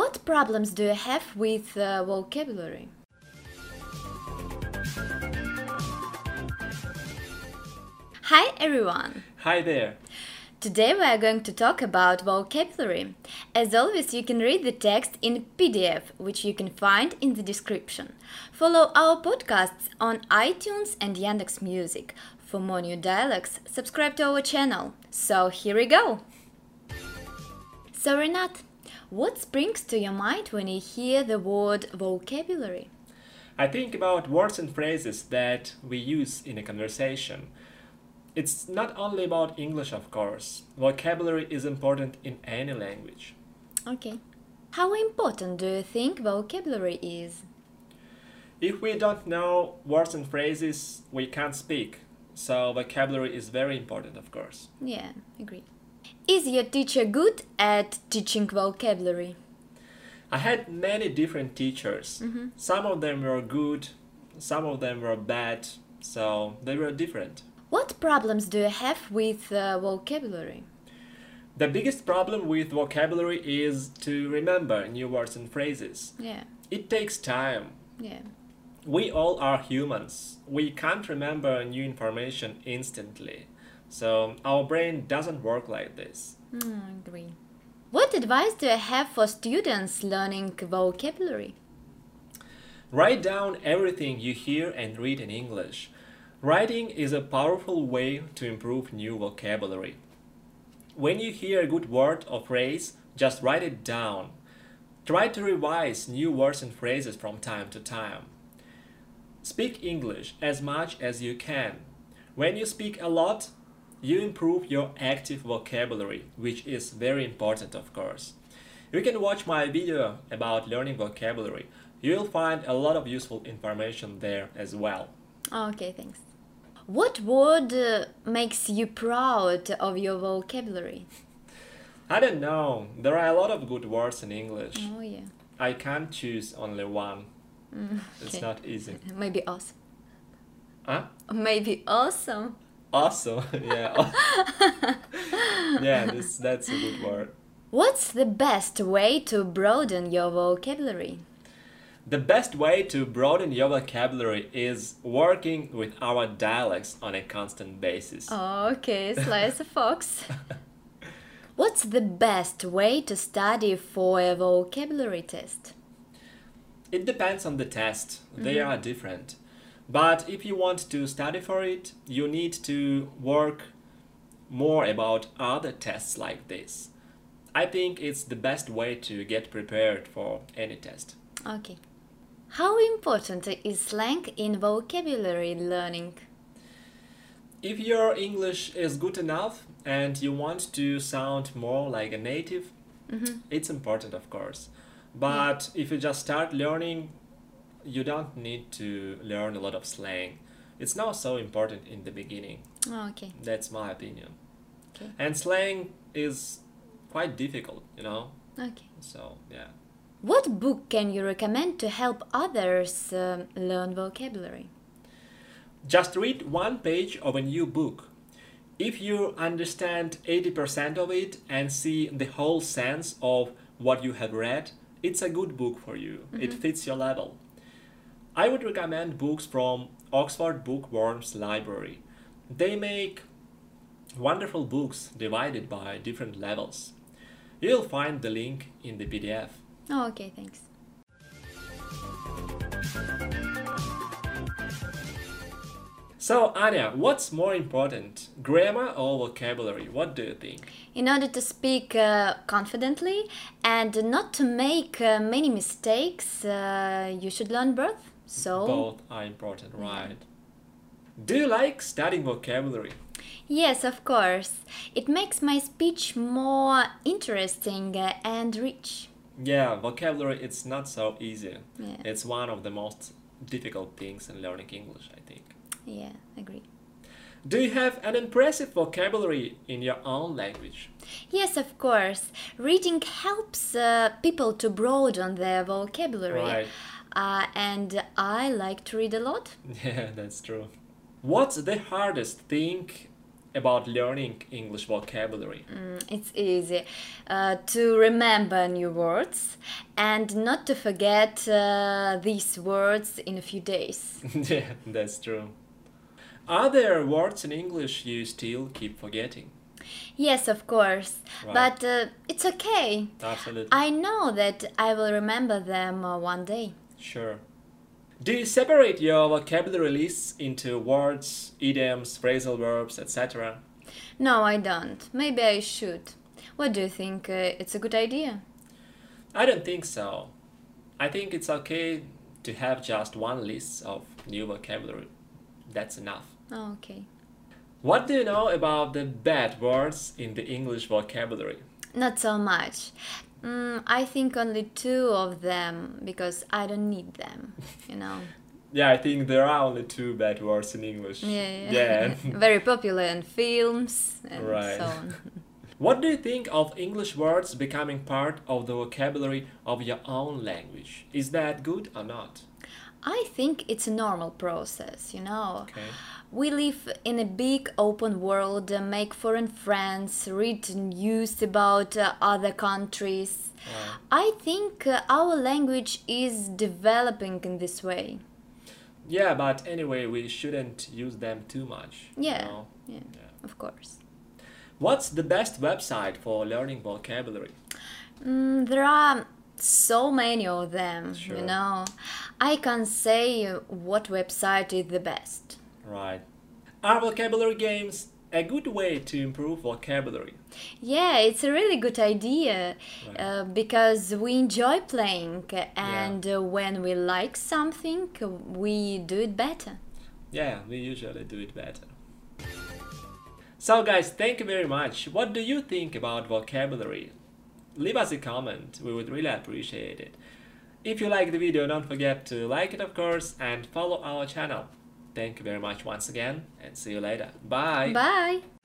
What problems do you have with uh, vocabulary? Hi everyone! Hi there. Today we are going to talk about vocabulary. As always, you can read the text in PDF, which you can find in the description. Follow our podcasts on iTunes and Yandex Music. For more new dialects, subscribe to our channel. So here we go. So Renat, what springs to your mind when you hear the word vocabulary? I think about words and phrases that we use in a conversation. It's not only about English, of course. Vocabulary is important in any language. Okay. How important do you think vocabulary is? If we don't know words and phrases, we can't speak. So, vocabulary is very important, of course. Yeah, agree. Is your teacher good at teaching vocabulary? I had many different teachers. Some of them were good, some of them were bad, so they were different. What problems do you have with uh, vocabulary? The biggest problem with vocabulary is to remember new words and phrases. Yeah, It takes time. yeah. We all are humans. We can't remember new information instantly. So our brain doesn't work like this. Mm, agree. What advice do you have for students learning vocabulary? Write down everything you hear and read in English. Writing is a powerful way to improve new vocabulary. When you hear a good word or phrase, just write it down. Try to revise new words and phrases from time to time. Speak English as much as you can. When you speak a lot, you improve your active vocabulary, which is very important, of course. You can watch my video about learning vocabulary. You'll find a lot of useful information there as well. Okay, thanks. What word uh, makes you proud of your vocabulary? I don't know, there are a lot of good words in English. Oh, yeah. I can't choose only one. It's okay. not easy. Maybe awesome. Huh? Maybe awesome. Awesome. yeah. yeah, this that's a good word. What's the best way to broaden your vocabulary? The best way to broaden your vocabulary is working with our dialects on a constant basis. Okay, slice a fox. What's the best way to study for a vocabulary test? It depends on the test. They mm-hmm. are different. But if you want to study for it, you need to work more about other tests like this. I think it's the best way to get prepared for any test. Okay. How important is slang in vocabulary learning? If your English is good enough and you want to sound more like a native, mm-hmm. it's important, of course. But if you just start learning, you don't need to learn a lot of slang. It's not so important in the beginning. Oh, okay. That's my opinion. Okay. And slang is quite difficult, you know? Okay. So, yeah. What book can you recommend to help others um, learn vocabulary? Just read one page of a new book. If you understand 80% of it and see the whole sense of what you have read, it's a good book for you. It fits your level. I would recommend books from Oxford Bookworms Library. They make wonderful books divided by different levels. You'll find the link in the PDF. Oh, okay, thanks. So, Anya, what's more important, grammar or vocabulary? What do you think? In order to speak uh, confidently and not to make uh, many mistakes, uh, you should learn both. So, Both are important, right? Do you like studying vocabulary? yes, of course, it makes my speech more interesting uh, and rich. Yeah, vocabulary it's not so easy. Yeah. It's one of the most difficult things in learning English, I think. Yeah, I agree. Do you have an impressive vocabulary in your own language? Yes, of course. Reading helps uh, people to broaden their vocabulary. Right. Uh, and I like to read a lot. Yeah, that's true. What's the hardest thing about learning English vocabulary? Mm, it's easy uh, to remember new words and not to forget uh, these words in a few days. yeah, that's true. Are there words in English you still keep forgetting? Yes, of course, Right. but uh, it's okay. Absolutely. I know that I will remember them uh, one day. Sure. Do you separate your vocabulary lists into words, idioms, phrasal verbs, etc.? No, I don't. Maybe I should. What do you think? Uh, it's a good idea? I don't think so. I think it's okay to have just one list of new vocabulary. That's enough. Oh, okay. What do you know about the bad words in the English vocabulary? Not so much. Mm, I think only two of them because I don't need them, you know. Yeah, I think there are only two bad words in English. Yeah, Yeah. Very popular in films and Right. so on. what do you think of English words becoming part of the vocabulary of your own language? Is that good or not? I think it's a normal process, you know. Okay. We live in a big open world, uh, make foreign friends, read news about uh, other countries. Wow. I think uh, our language is developing in this way. Yeah, but anyway, we shouldn't use them too much. you Yeah. know? Yeah, Yeah. of course. What's the best website for learning vocabulary? Mm, there are so many of them, Sure. you know. I can't say what website is the best. Right. Are vocabulary games a good way to improve vocabulary? Yeah, it's a really good idea Right. uh, because we enjoy playing, and uh, when we like something, we do it better. Yeah, we usually do it better. So, guys, thank you very much. What do you think about vocabulary? Leave us a comment, we would really appreciate it. If you like the video, don't forget to like it, of course, and follow our channel. Thank you very much once again, and see you later. Bye. Bye!